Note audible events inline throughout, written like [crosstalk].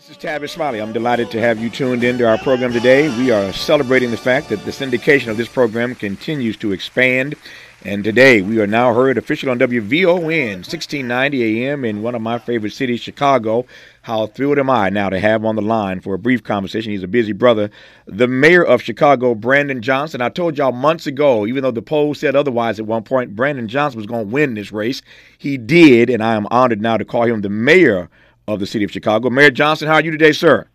This is Tavis Smiley. I'm delighted to have you tuned into our program today. We are celebrating the fact that the syndication of this program continues to expand. And today we are now heard official on WVON 1690 AM in one of my favorite cities, Chicago. How thrilled am I now to have on the line for a brief conversation? He's a busy brother, the mayor of Chicago, Brandon Johnson. I told y'all months ago, even though the poll said otherwise at one point, Brandon Johnson was going to win this race. He did, and I am honored now to call him the mayor of the city of Chicago. Mayor Johnson, how are you today, sir?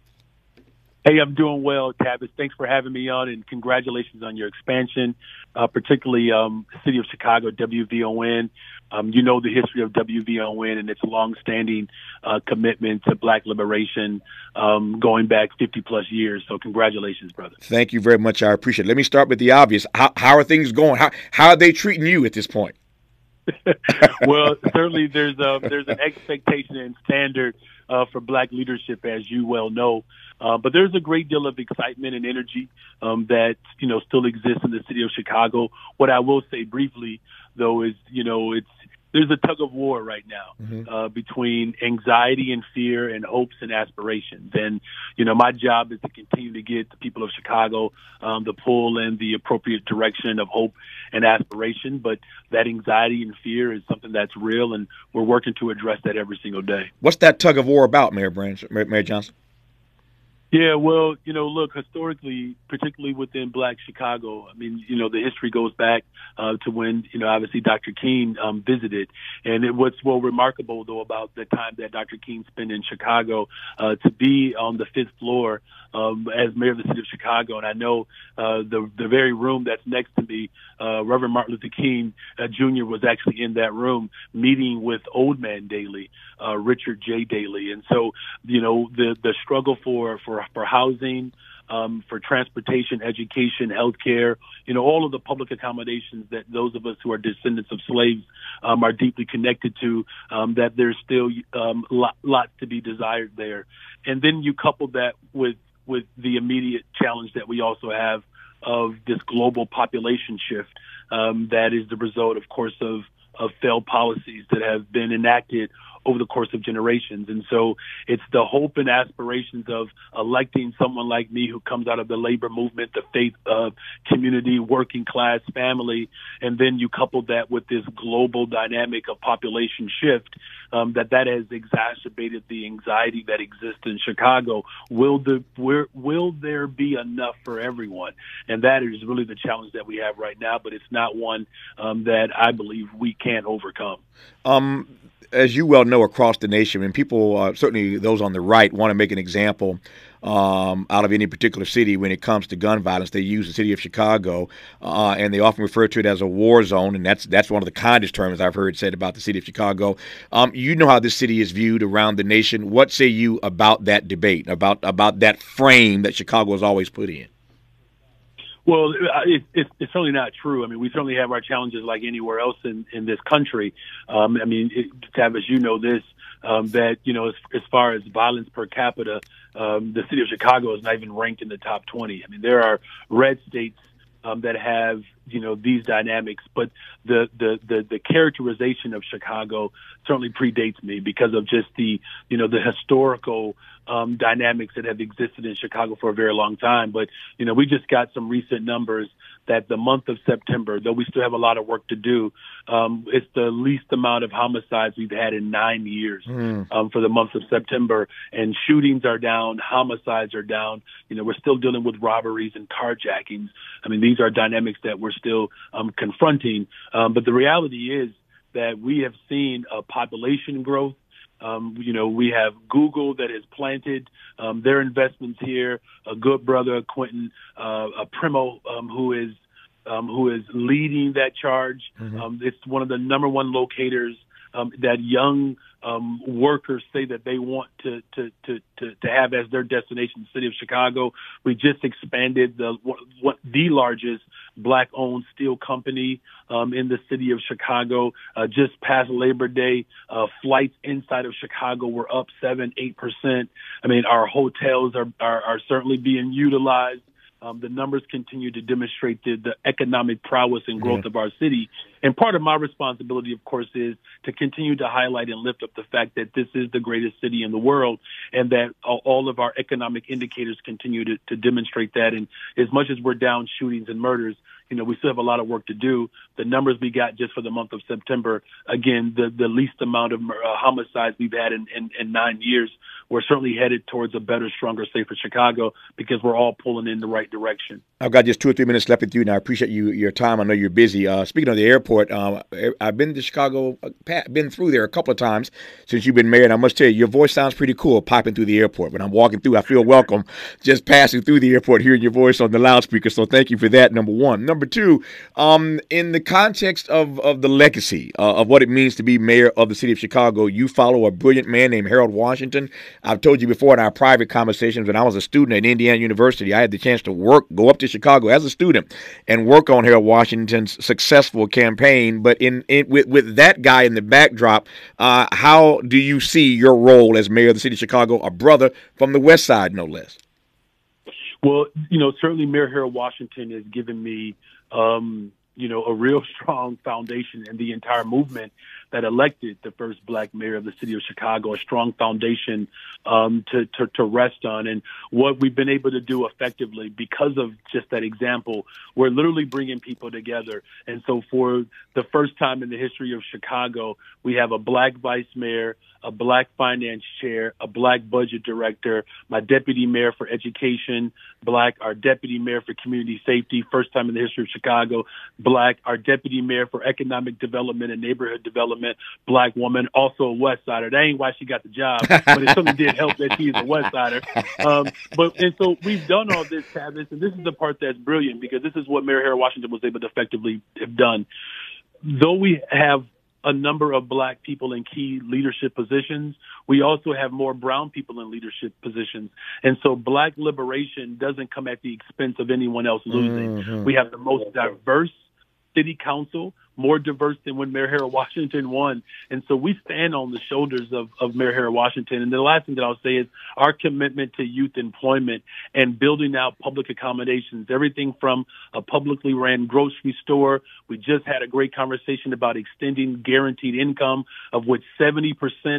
Hey, I'm doing well, Tavis. Thanks for having me on, and congratulations on your expansion, uh, particularly um, City of Chicago, WVON. Um, you know the history of WVON and its longstanding uh, commitment to Black liberation, um, going back 50 plus years. So, congratulations, brother. Thank you very much. I appreciate it. Let me start with the obvious. How, how are things going? How, how are they treating you at this point? [laughs] well, certainly there's a, there's an expectation and standard uh, for black leadership, as you well know. Uh, but there's a great deal of excitement and energy um, that you know still exists in the city of Chicago. What I will say briefly, though, is you know it's there's a tug of war right now mm-hmm. uh, between anxiety and fear and hopes and aspirations. And, you know, my job is to continue to get the people of Chicago um, the pull in the appropriate direction of hope and aspiration. But that anxiety and fear is something that's real, and we're working to address that every single day. What's that tug of war about, Mayor, Branch, Mayor Johnson? Yeah, well, you know, look, historically, particularly within Black Chicago, I mean, you know, the history goes back uh, to when, you know, obviously Dr. King um, visited, and it, what's well remarkable though about the time that Dr. King spent in Chicago uh, to be on the fifth floor um, as mayor of the city of Chicago, and I know uh, the the very room that's next to me, uh, Reverend Martin Luther King uh, Jr. was actually in that room meeting with Old Man Daley, uh, Richard J. Daley, and so you know the the struggle for for for housing, um, for transportation, education, healthcare, you know, all of the public accommodations that those of us who are descendants of slaves um, are deeply connected to, um, that there's still um, lot, lots to be desired there. And then you couple that with, with the immediate challenge that we also have of this global population shift um, that is the result, of course, of, of failed policies that have been enacted over the course of generations. And so it's the hope and aspirations of electing someone like me who comes out of the labor movement, the faith uh, community, working class family, and then you couple that with this global dynamic of population shift um, that that has exacerbated the anxiety that exists in Chicago. Will the where, will there be enough for everyone? And that is really the challenge that we have right now. But it's not one um, that I believe we can't overcome. Um, as you well know, across the nation, and people, uh, certainly those on the right, want to make an example um, out of any particular city when it comes to gun violence. They use the city of Chicago, uh, and they often refer to it as a war zone, and that's that's one of the kindest terms I've heard said about the city of Chicago. Um, you know how this city is viewed around the nation. What say you about that debate, about about that frame that Chicago has always put in? Well, it, it, it's certainly not true. I mean, we certainly have our challenges like anywhere else in, in this country. Um, I mean, it, Tavis, you know this, um, that, you know, as, as far as violence per capita, um, the city of Chicago is not even ranked in the top 20. I mean, there are red states um, that have you know these dynamics, but the, the the the characterization of Chicago certainly predates me because of just the you know the historical um, dynamics that have existed in Chicago for a very long time. But you know we just got some recent numbers that the month of September, though we still have a lot of work to do, um, it's the least amount of homicides we've had in nine years mm. um, for the month of September. And shootings are down, homicides are down. You know, we're still dealing with robberies and carjackings. I mean, these are dynamics that we're still um, confronting. Um, but the reality is that we have seen a population growth. Um, you know, we have Google that has planted um, their investments here. A good brother, Quentin uh, a Primo, um, who is um, who is leading that charge. Mm-hmm. Um, it's one of the number one locators um, that young um, workers say that they want to, to, to, to, to have as their destination, the city of Chicago. We just expanded the what, what the largest black-owned steel company um, in the city of Chicago. Uh, just past Labor Day, uh, flights inside of Chicago were up seven, eight percent. I mean, our hotels are, are, are certainly being utilized Um, the numbers continue to demonstrate the, the economic prowess and growth yeah. of our city. And part of my responsibility, of course, is to continue to highlight and lift up the fact that this is the greatest city in the world and that all of our economic indicators continue to, to demonstrate that. And as much as we're down shootings and murders, you know, we still have a lot of work to do. The numbers we got just for the month of September, again, the, the least amount of uh, homicides we've had in, in, in nine years. We're certainly headed towards a better, stronger, safer Chicago because we're all pulling in the right direction. I've got just two or three minutes left with you, and I appreciate you your time. I know you're busy. Uh, speaking of the airport, um, I've been to Chicago, uh, been through there a couple of times since you've been mayor, and I must tell you, your voice sounds pretty cool popping through the airport. When I'm walking through, I feel welcome just passing through the airport, hearing your voice on the loudspeaker. So thank you for that, number one. Number two, um, in the context of, of the legacy uh, of what it means to be mayor of the city of Chicago, you follow a brilliant man named Harold Washington. I've told you before in our private conversations when I was a student at Indiana University, I had the chance to work, go up to Chicago as a student and work on Harold Washington's successful campaign. But in, in with, with that guy in the backdrop, uh, how do you see your role as mayor of the city of Chicago, a brother from the West Side, no less? Well, you know, certainly Mayor Harold Washington has given me, um, you know, a real [laughs] strong foundation in the entire movement that elected the first black mayor of the city of Chicago, a strong foundation um, to, to, to rest on. And what we've been able to do effectively because of just that example, we're literally bringing people together. And so for the first time in the history of Chicago, we have a black vice mayor, a black finance chair, a black budget director, my deputy mayor for education, black, our deputy mayor for community safety, first time in the history of Chicago, black, our deputy mayor for economic development and neighborhood development, black woman, also a West Sider. That ain't why she got the job, but it certainly did help that she's a West Sider. Um, but and so we've done all this, Tavis, and this is the part that's brilliant because this is what Mayor Harold Washington was able to effectively have done. Though we have a number of black people in key leadership positions. We also have more brown people in leadership positions. And so black liberation doesn't come at the expense of anyone else losing. Mm-hmm. We have the most diverse city council more diverse than when Mayor Harold Washington won. And so we stand on the shoulders of, of Mayor Harold Washington. And the last thing that I'll say is our commitment to youth employment and building out public accommodations, everything from a publicly ran grocery store. We just had a great conversation about extending guaranteed income, of which 70%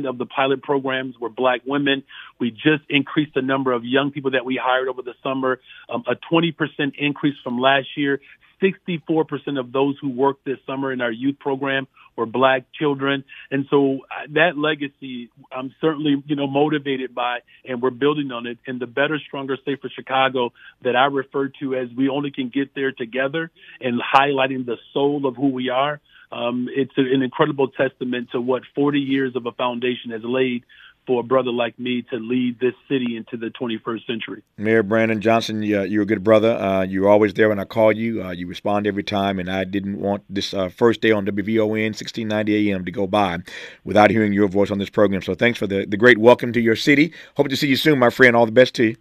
of the pilot programs were black women. We just increased the number of young people that we hired over the summer, um, a 20% increase from last year. 64% of those who worked this summer in our youth program were black children. And so uh, that legacy, I'm certainly, you know, motivated by, and we're building on it. And the better, stronger, safer Chicago that I refer to as we only can get there together and highlighting the soul of who we are. Um, it's an incredible testament to what 40 years of a foundation has laid for a brother like me to lead this city into the 21st century. Mayor Brandon Johnson, you're a good brother. Uh, you're always there when I call you. Uh, you respond every time, and I didn't want this uh, first day on WVON 1690 AM to go by without hearing your voice on this program. So thanks for the, the great welcome to your city. Hope to see you soon, my friend. All the best to you.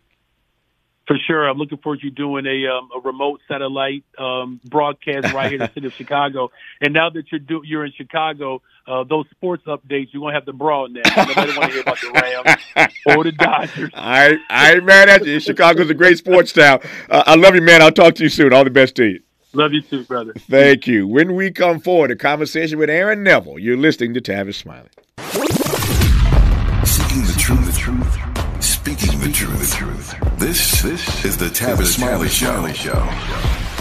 For sure, I'm looking forward to you doing a, um, a remote satellite um, broadcast right here in the city of [laughs] Chicago. And now that you're do- you're in Chicago, uh, those sports updates you're gonna have to broaden that. Nobody want to hear about the Rams [laughs] or the Dodgers. I I ain't mad at you. Chicago's a great sports town. Uh, I love you, man. I'll talk to you soon. All the best to you. Love you too, brother. Thank you. When we come forward, a conversation with Aaron Neville. You're listening to Tavis Smiley. Seeking the truth, the truth, speaking the truth. This, this is the Tavis Smiley Show. Show.